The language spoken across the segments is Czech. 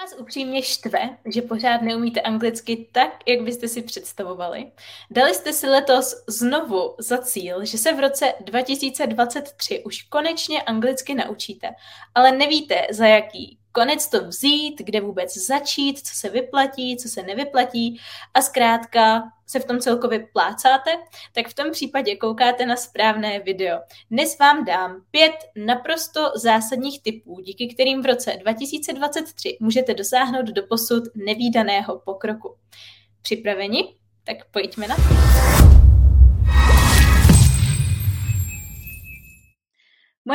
vás upřímně štve, že pořád neumíte anglicky tak, jak byste si představovali? Dali jste si letos znovu za cíl, že se v roce 2023 už konečně anglicky naučíte, ale nevíte za jaký konec to vzít, kde vůbec začít, co se vyplatí, co se nevyplatí a zkrátka se v tom celkově plácáte, tak v tom případě koukáte na správné video. Dnes vám dám pět naprosto zásadních typů, díky kterým v roce 2023 můžete dosáhnout do posud nevýdaného pokroku. Připraveni? Tak pojďme na to.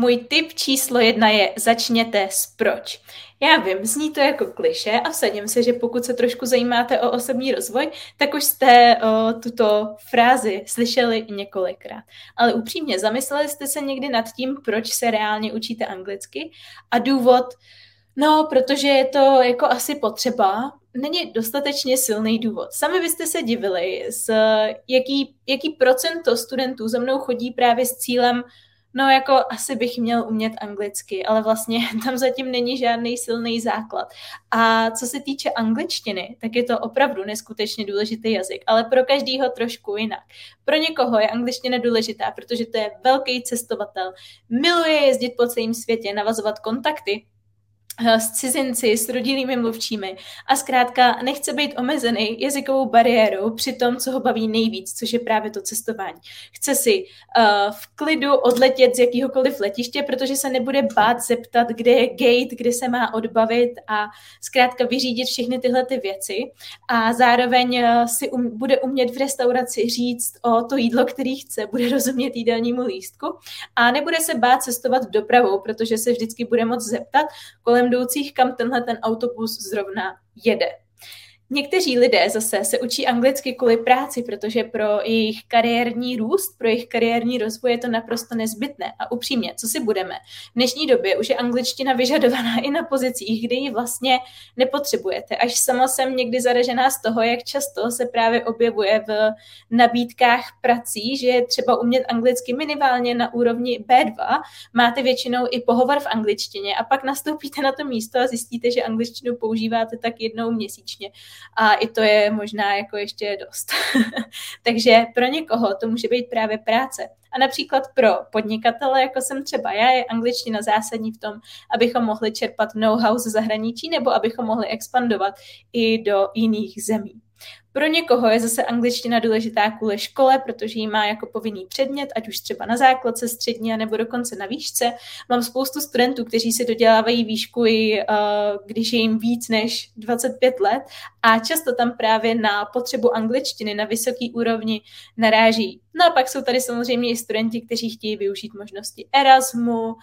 Můj tip číslo jedna je začněte s proč. Já vím, zní to jako kliše a vsadím se, že pokud se trošku zajímáte o osobní rozvoj, tak už jste o, tuto frázi slyšeli několikrát. Ale upřímně, zamysleli jste se někdy nad tím, proč se reálně učíte anglicky? A důvod, no, protože je to jako asi potřeba, není dostatečně silný důvod. Sami byste se divili, s jaký, jaký procento studentů za mnou chodí právě s cílem no jako asi bych měl umět anglicky, ale vlastně tam zatím není žádný silný základ. A co se týče angličtiny, tak je to opravdu neskutečně důležitý jazyk, ale pro každýho trošku jinak. Pro někoho je angličtina důležitá, protože to je velký cestovatel, miluje jezdit po celém světě, navazovat kontakty, s cizinci, s rodinnými mluvčími. A zkrátka nechce být omezený jazykovou bariérou při tom, co ho baví nejvíc, což je právě to cestování. Chce si uh, v klidu odletět z jakýhokoliv letiště, protože se nebude bát zeptat, kde je gate, kde se má odbavit a zkrátka vyřídit všechny tyhle ty věci. A zároveň uh, si um, bude umět v restauraci říct o to jídlo, který chce, bude rozumět jídelnímu lístku. A nebude se bát cestovat dopravou, protože se vždycky bude moct zeptat kolem jdoucích, kam tenhle ten autobus zrovna jede. Někteří lidé zase se učí anglicky kvůli práci, protože pro jejich kariérní růst, pro jejich kariérní rozvoj je to naprosto nezbytné. A upřímně, co si budeme? V dnešní době už je angličtina vyžadovaná i na pozicích, kde ji vlastně nepotřebujete. Až sama jsem někdy zaražená z toho, jak často se právě objevuje v nabídkách prací, že je třeba umět anglicky minimálně na úrovni B2. Máte většinou i pohovor v angličtině a pak nastoupíte na to místo a zjistíte, že angličtinu používáte tak jednou měsíčně a i to je možná jako ještě dost. Takže pro někoho to může být právě práce. A například pro podnikatele, jako jsem třeba já, je angličtina zásadní v tom, abychom mohli čerpat know-how ze zahraničí nebo abychom mohli expandovat i do jiných zemí. Pro někoho je zase angličtina důležitá kvůli škole, protože ji má jako povinný předmět, ať už třeba na základce, střední, nebo dokonce na výšce. Mám spoustu studentů, kteří si dodělávají výšku i uh, když je jim víc než 25 let a často tam právě na potřebu angličtiny na vysoký úrovni naráží. No a pak jsou tady samozřejmě i studenti, kteří chtějí využít možnosti Erasmu uh,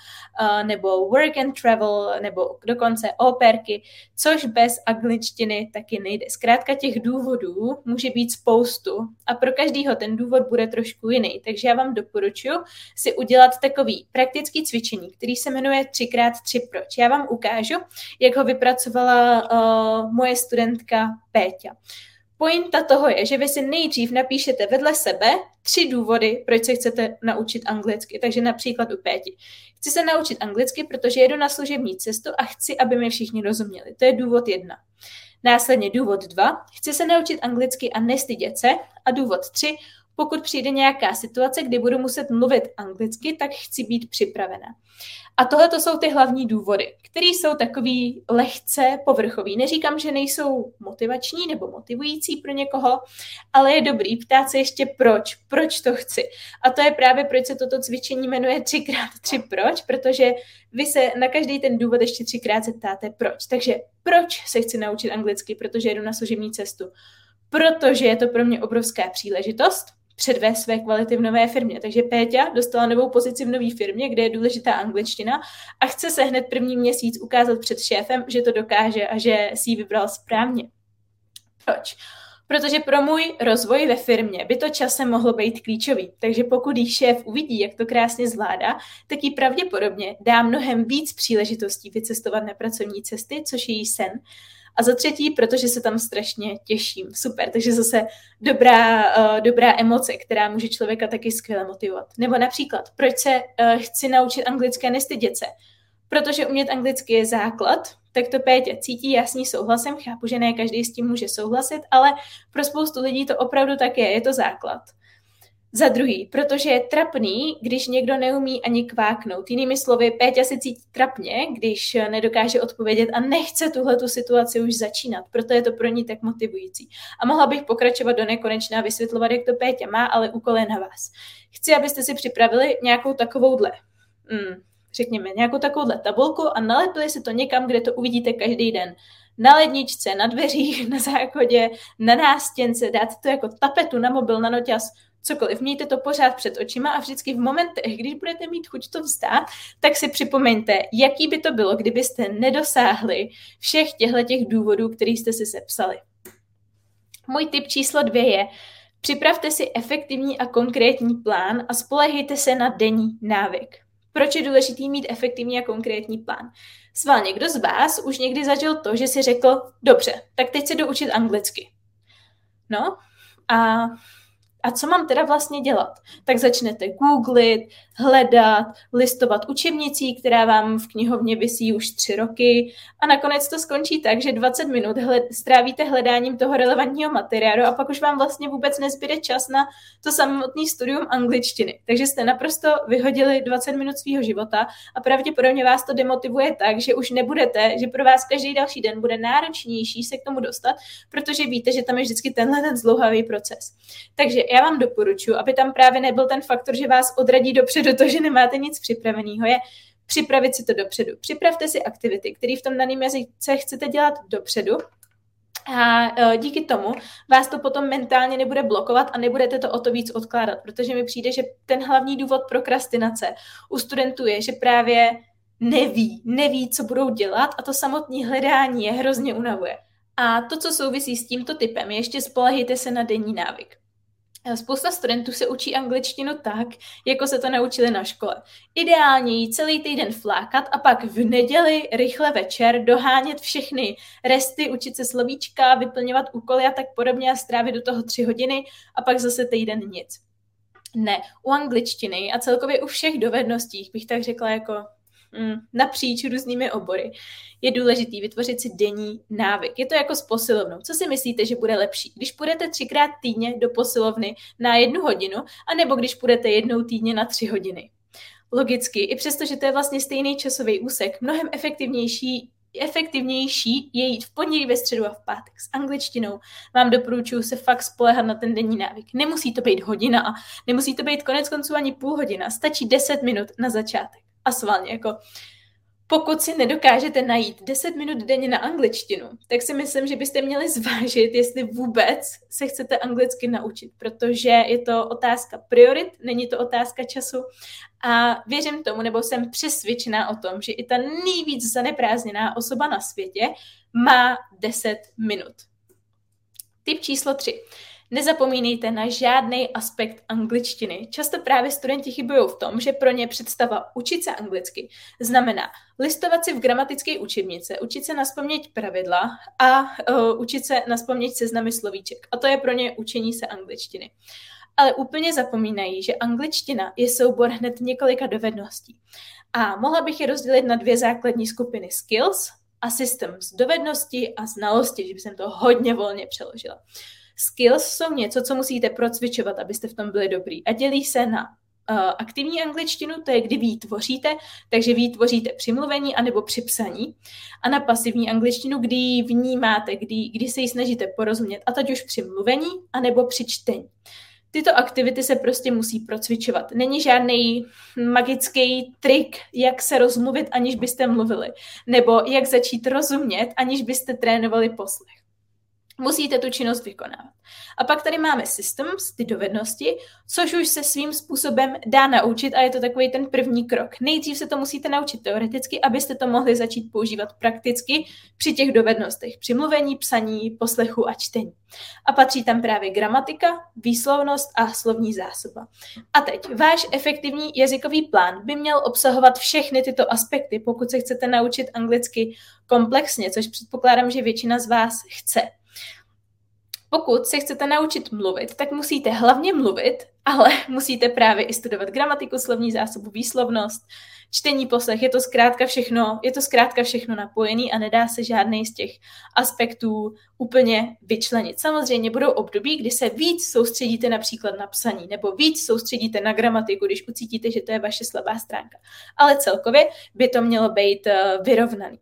nebo work and travel nebo dokonce operky, což bez angličtiny taky nejde. Zkrátka těch důvodů může být spoustu a pro každýho ten důvod bude trošku jiný. Takže já vám doporučuji si udělat takový praktický cvičení, který se jmenuje 3x3 proč. Já vám ukážu, jak ho vypracovala uh, moje studentka Péťa. Pointa toho je, že vy si nejdřív napíšete vedle sebe tři důvody, proč se chcete naučit anglicky. Takže například u Péti. Chci se naučit anglicky, protože jedu na služební cestu a chci, aby mi všichni rozuměli. To je důvod jedna. Následně důvod dva, chci se naučit anglicky a nestydět se. A důvod tři, pokud přijde nějaká situace, kdy budu muset mluvit anglicky, tak chci být připravena. A tohle to jsou ty hlavní důvody, které jsou takový lehce povrchový. Neříkám, že nejsou motivační nebo motivující pro někoho, ale je dobrý ptát se ještě proč, proč to chci. A to je právě, proč se toto cvičení jmenuje 3x3 proč, protože vy se na každý ten důvod ještě třikrát zeptáte proč. Takže proč se chci naučit anglicky, protože jedu na služební cestu protože je to pro mě obrovská příležitost předvést své kvality v nové firmě. Takže Péťa dostala novou pozici v nové firmě, kde je důležitá angličtina a chce se hned první měsíc ukázat před šéfem, že to dokáže a že si ji vybral správně. Proč? Protože pro můj rozvoj ve firmě by to časem mohlo být klíčový. Takže pokud jí šéf uvidí, jak to krásně zvládá, tak jí pravděpodobně dá mnohem víc příležitostí vycestovat na pracovní cesty, což je jí sen. A za třetí, protože se tam strašně těším. Super, takže zase dobrá, uh, dobrá emoce, která může člověka taky skvěle motivovat. Nebo například, proč se uh, chci naučit anglické nestydět se? Protože umět anglicky je základ, tak to Pétě cítí jasný souhlasem, chápu, že ne každý s tím může souhlasit, ale pro spoustu lidí to opravdu tak je, je to základ. Za druhý, protože je trapný, když někdo neumí ani kváknout. Jinými slovy, Péťa si cítí trapně, když nedokáže odpovědět a nechce tuhle tu situaci už začínat. Proto je to pro ní tak motivující. A mohla bych pokračovat do nekonečna a vysvětlovat, jak to Péťa má, ale úkol je na vás. Chci, abyste si připravili nějakou takovouhle hmm, řekněme, nějakou takovouhle tabulku a nalepili si to někam, kde to uvidíte každý den. Na ledničce, na dveřích, na záchodě, na nástěnce, dáte to jako tapetu na mobil, na noťas, cokoliv. Mějte to pořád před očima a vždycky v momentech, když budete mít chuť to vzdát, tak si připomeňte, jaký by to bylo, kdybyste nedosáhli všech těchto těch důvodů, který jste si sepsali. Můj tip číslo dvě je, připravte si efektivní a konkrétní plán a spolehejte se na denní návyk. Proč je důležitý mít efektivní a konkrétní plán? Sval někdo z vás už někdy zažil to, že si řekl, dobře, tak teď se doučit anglicky. No a a co mám teda vlastně dělat? Tak začnete googlit, hledat, listovat učebnicí, která vám v knihovně visí už tři roky a nakonec to skončí tak, že 20 minut hled, strávíte hledáním toho relevantního materiálu a pak už vám vlastně vůbec nezbyde čas na to samotné studium angličtiny. Takže jste naprosto vyhodili 20 minut svého života a pravděpodobně vás to demotivuje tak, že už nebudete, že pro vás každý další den bude náročnější se k tomu dostat, protože víte, že tam je vždycky tenhle ten zdlouhavý proces. Takže já vám doporučuji, aby tam právě nebyl ten faktor, že vás odradí dopředu to, že nemáte nic připraveného, je připravit si to dopředu. Připravte si aktivity, které v tom daném jazyce chcete dělat dopředu, a e, díky tomu vás to potom mentálně nebude blokovat a nebudete to o to víc odkládat, protože mi přijde, že ten hlavní důvod prokrastinace u studentů je, že právě neví, neví, co budou dělat a to samotné hledání je hrozně unavuje. A to, co souvisí s tímto typem, je ještě spolehejte se na denní návyk. Spousta studentů se učí angličtinu tak, jako se to naučili na škole. Ideálně jí celý týden flákat a pak v neděli rychle večer dohánět všechny resty, učit se slovíčka, vyplňovat úkoly a tak podobně a strávit do toho tři hodiny a pak zase týden nic. Ne, u angličtiny a celkově u všech dovedností bych tak řekla jako napříč různými obory, je důležitý vytvořit si denní návyk. Je to jako s posilovnou. Co si myslíte, že bude lepší? Když půjdete třikrát týdně do posilovny na jednu hodinu, anebo když půjdete jednou týdně na tři hodiny? Logicky, i přesto, že to je vlastně stejný časový úsek, mnohem efektivnější efektivnější je jít v pondělí, ve středu a v pátek. S angličtinou vám doporučuji se fakt spolehat na ten denní návyk. Nemusí to být hodina a nemusí to být konec konců ani půl hodina. Stačí 10 minut na začátek a svalně, jako pokud si nedokážete najít 10 minut denně na angličtinu, tak si myslím, že byste měli zvážit, jestli vůbec se chcete anglicky naučit, protože je to otázka priorit, není to otázka času a věřím tomu, nebo jsem přesvědčená o tom, že i ta nejvíc zaneprázdněná osoba na světě má 10 minut. Tip číslo 3. Nezapomínejte na žádný aspekt angličtiny. Často právě studenti chybují v tom, že pro ně představa učit se anglicky znamená listovat si v gramatické učebnice, učit se naspamět pravidla a uh, učit se naspamět seznamy slovíček. A to je pro ně učení se angličtiny. Ale úplně zapomínají, že angličtina je soubor hned několika dovedností. A mohla bych je rozdělit na dvě základní skupiny skills a systems, dovednosti a znalosti, že bych to hodně volně přeložila. Skills jsou něco, co musíte procvičovat, abyste v tom byli dobrý. A dělí se na uh, aktivní angličtinu, to je kdy vy tvoříte, takže vy tvoříte při mluvení anebo při psaní. A na pasivní angličtinu, kdy ji vnímáte, kdy, kdy se ji snažíte porozumět, a teď už při mluvení anebo při čtení. Tyto aktivity se prostě musí procvičovat. Není žádný magický trik, jak se rozmluvit, aniž byste mluvili, nebo jak začít rozumět, aniž byste trénovali poslech. Musíte tu činnost vykonávat. A pak tady máme systems, ty dovednosti, což už se svým způsobem dá naučit a je to takový ten první krok. Nejdřív se to musíte naučit teoreticky, abyste to mohli začít používat prakticky při těch dovednostech, při mluvení, psaní, poslechu a čtení. A patří tam právě gramatika, výslovnost a slovní zásoba. A teď, váš efektivní jazykový plán by měl obsahovat všechny tyto aspekty, pokud se chcete naučit anglicky komplexně, což předpokládám, že většina z vás chce. Pokud se chcete naučit mluvit, tak musíte hlavně mluvit, ale musíte právě i studovat gramatiku, slovní zásobu, výslovnost, čtení, poslech, je to zkrátka všechno, je to zkrátka všechno napojený a nedá se žádný z těch aspektů úplně vyčlenit. Samozřejmě budou období, kdy se víc soustředíte například na psaní nebo víc soustředíte na gramatiku, když ucítíte, že to je vaše slabá stránka. Ale celkově by to mělo být eh, vyrovnaný.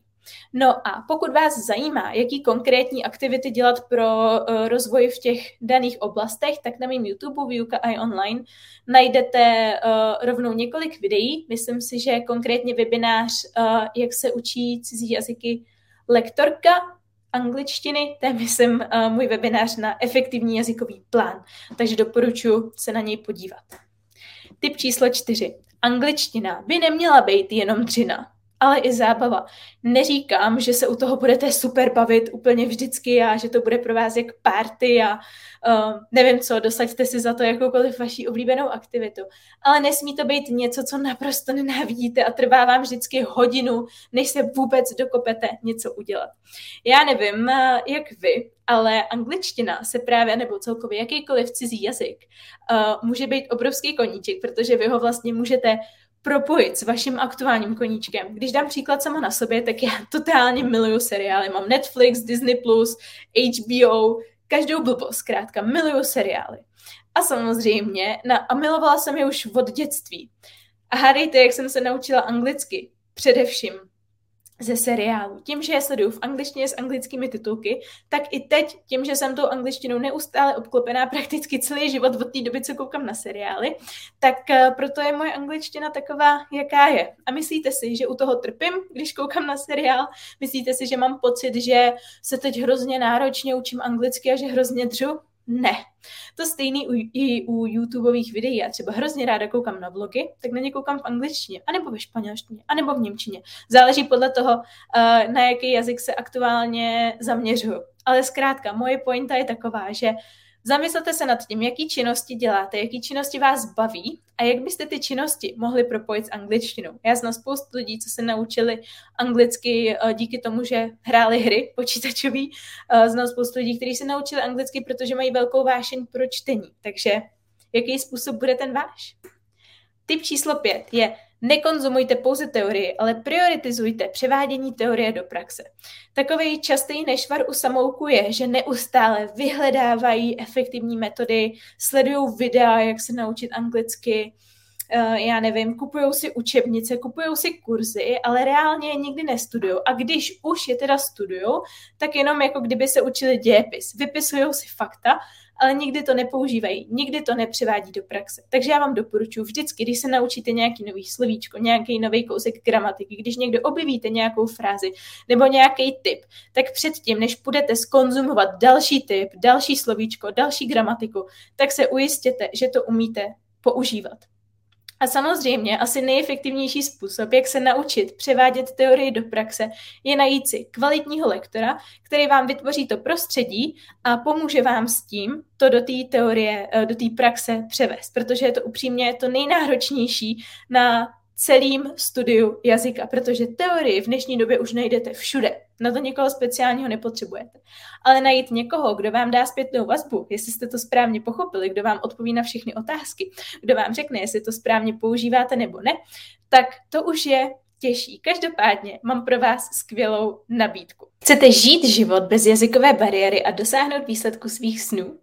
No a pokud vás zajímá, jaký konkrétní aktivity dělat pro uh, rozvoj v těch daných oblastech, tak na mém YouTube Výuka i online najdete uh, rovnou několik videí. Myslím si, že konkrétně webinář, uh, jak se učí cizí jazyky lektorka angličtiny, to je, myslím, můj webinář na efektivní jazykový plán. Takže doporučuji se na něj podívat. Tip číslo čtyři. Angličtina by neměla být jenom dřina ale i zábava. Neříkám, že se u toho budete super bavit úplně vždycky a že to bude pro vás jak party a uh, nevím co, dosaďte si za to jakoukoliv vaší oblíbenou aktivitu. Ale nesmí to být něco, co naprosto nenávidíte a trvá vám vždycky hodinu, než se vůbec dokopete něco udělat. Já nevím, uh, jak vy, ale angličtina se právě, nebo celkově jakýkoliv cizí jazyk, uh, může být obrovský koníček, protože vy ho vlastně můžete propojit s vaším aktuálním koníčkem. Když dám příklad sama na sobě, tak já totálně miluju seriály. Mám Netflix, Disney+, HBO, každou blbost, zkrátka, miluju seriály. A samozřejmě, na, a milovala jsem je už od dětství. A hádejte, jak jsem se naučila anglicky. Především ze seriálu. Tím, že je sleduju v angličtině s anglickými titulky, tak i teď, tím, že jsem tou angličtinou neustále obklopená prakticky celý život od té doby, co koukám na seriály, tak uh, proto je moje angličtina taková, jaká je. A myslíte si, že u toho trpím, když koukám na seriál? Myslíte si, že mám pocit, že se teď hrozně náročně učím anglicky a že hrozně dřu? Ne. To stejný u, i u YouTubeových videí. Já třeba hrozně ráda koukám na vlogy, tak na ně koukám v angličtině, anebo ve španělštině, anebo v němčině. Záleží podle toho, uh, na jaký jazyk se aktuálně zaměřuju. Ale zkrátka, moje pointa je taková, že Zamyslete se nad tím, jaký činnosti děláte, jaký činnosti vás baví a jak byste ty činnosti mohli propojit s angličtinou. Já znám spoustu lidí, co se naučili anglicky eh, díky tomu, že hráli hry počítačový. Eh, znám spoustu lidí, kteří se naučili anglicky, protože mají velkou vášeň pro čtení. Takže jaký způsob bude ten váš? Tip číslo pět je Nekonzumujte pouze teorie, ale prioritizujte převádění teorie do praxe. Takový častý nešvar u samouků je, že neustále vyhledávají efektivní metody, sledují videa, jak se naučit anglicky, uh, já nevím, kupují si učebnice, kupují si kurzy, ale reálně je nikdy nestudují. A když už je teda studují, tak jenom jako kdyby se učili dějepis. Vypisují si fakta ale nikdy to nepoužívají, nikdy to nepřevádí do praxe. Takže já vám doporučuji vždycky, když se naučíte nějaký nový slovíčko, nějaký nový kousek gramatiky, když někdo objevíte nějakou frázi nebo nějaký typ, tak předtím, než budete skonzumovat další typ, další slovíčko, další gramatiku, tak se ujistěte, že to umíte používat. A samozřejmě asi nejefektivnější způsob, jak se naučit převádět teorii do praxe, je najít si kvalitního lektora, který vám vytvoří to prostředí a pomůže vám s tím to do té teorie, eh, do té praxe převést, protože je to upřímně to nejnáročnější na celým studiu jazyka, protože teorii v dnešní době už najdete všude. Na to někoho speciálního nepotřebujete. Ale najít někoho, kdo vám dá zpětnou vazbu, jestli jste to správně pochopili, kdo vám odpoví na všechny otázky, kdo vám řekne, jestli to správně používáte nebo ne, tak to už je těžší. Každopádně mám pro vás skvělou nabídku. Chcete žít život bez jazykové bariéry a dosáhnout výsledku svých snů?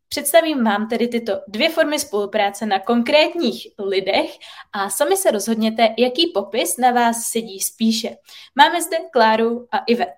Představím vám tedy tyto dvě formy spolupráce na konkrétních lidech a sami se rozhodněte, jaký popis na vás sedí spíše. Máme zde Kláru a Ivet.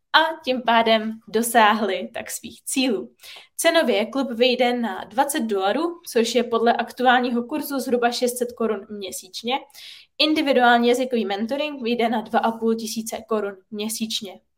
a tím pádem dosáhli tak svých cílů. Cenově klub vyjde na 20 dolarů, což je podle aktuálního kurzu zhruba 600 korun měsíčně. Individuální jazykový mentoring vyjde na 2,5 tisíce korun měsíčně.